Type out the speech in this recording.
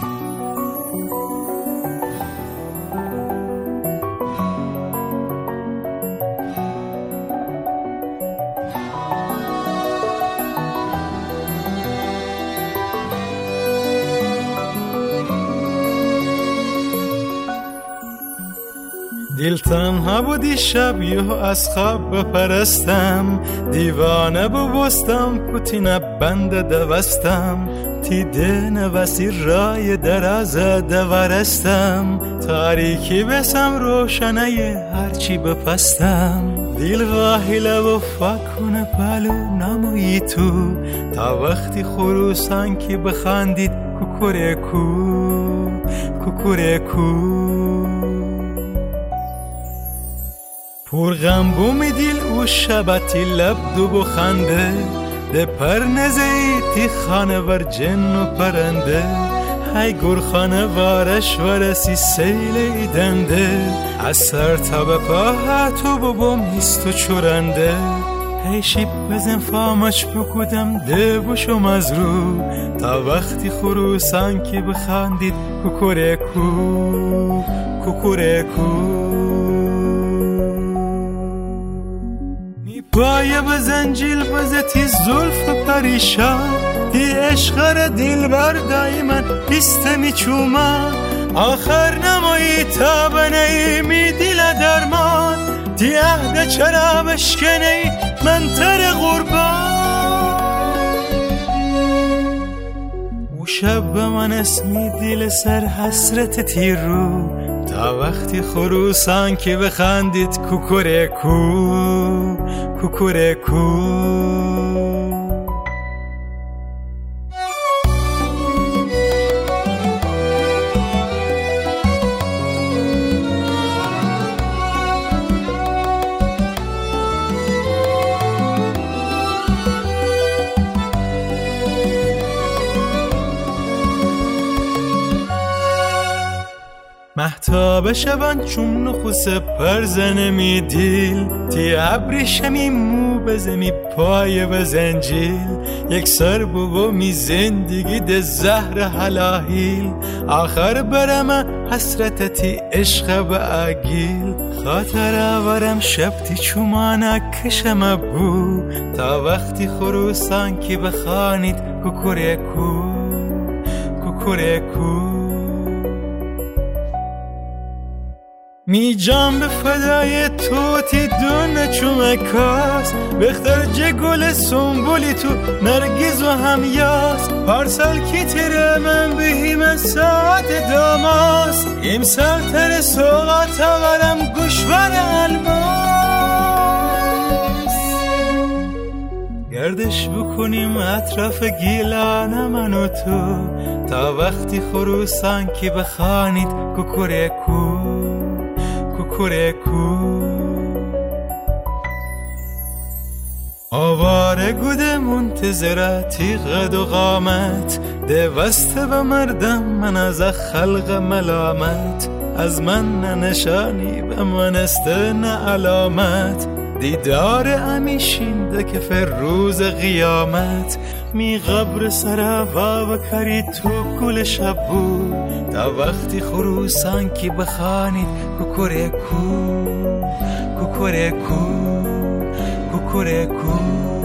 Bye. دل تنها بودی شب یه از خواب بپرستم. دیوانه بستم پوتین بند دوستم. تی دن وسی رای دراز دورستم. تاریکی بسم روشنه هرچی بپستم. دیل واهیله و فکنه پلو نمایی تو. تا وقتی خروسان که بخندید کوکورکو کوکورکو پر غم بومی دیل او شبتی لب دو بخنده ده پر تی خانه ور جن و پرنده. های گرخانه وارش ورسی سیل ایدنده از سر تا به پاه تو ببوم هیست و چورنده. هی شیب بزن فامش بکودم ده بشم از رو تا وقتی خروسان که بخندید کوکورکو کوکورکو بایه به زنجیل بزتی زلف پریشان. دی عشق دیل بر دایمن بیسته می چوما آخر نمایی تا بنهی می دیل درمان. دی عهد چرا بشکنی من تر قربان. او شب به من اسمی دیل سر حسرت تیر رو تا وقتی خروسان که بخندید کوکورکو kukureku محتاب شبان چون نخوس پرزن می دیل تی ابریشمی مو بزمی پای به زنجیل یک سر بو می زندگی ده زهر حلاهیل آخر برم حسرتتی عشق به اگیل خاطر آورم شبتی چومانا کشم بو. تا وقتی خروسان کی بخانید کوکورکو کوکورکو می جام به فدای توتی دونه چومکاس بختر جه گل سنبولی تو نرگیز و همیاس پارسال کی تیره من بهیم ساعت داماس. امسال تر سوقات آورم گوشور الماس. گردش بکنیم اطراف گیلان من تو. تا وقتی خروسان کی بخانید کوکورکو کوکورکو آواره گوده منتظره تیغ و قامت. وسته به مردم من از خلق ملامت. از من نشانی به من استه نه علامت. دیدار امیشین که روز قیامت می قبر سر و کری تو گل شب بود. تا وقتی خروسان کی بخانید کوکورکو کوکورکو کوکورکو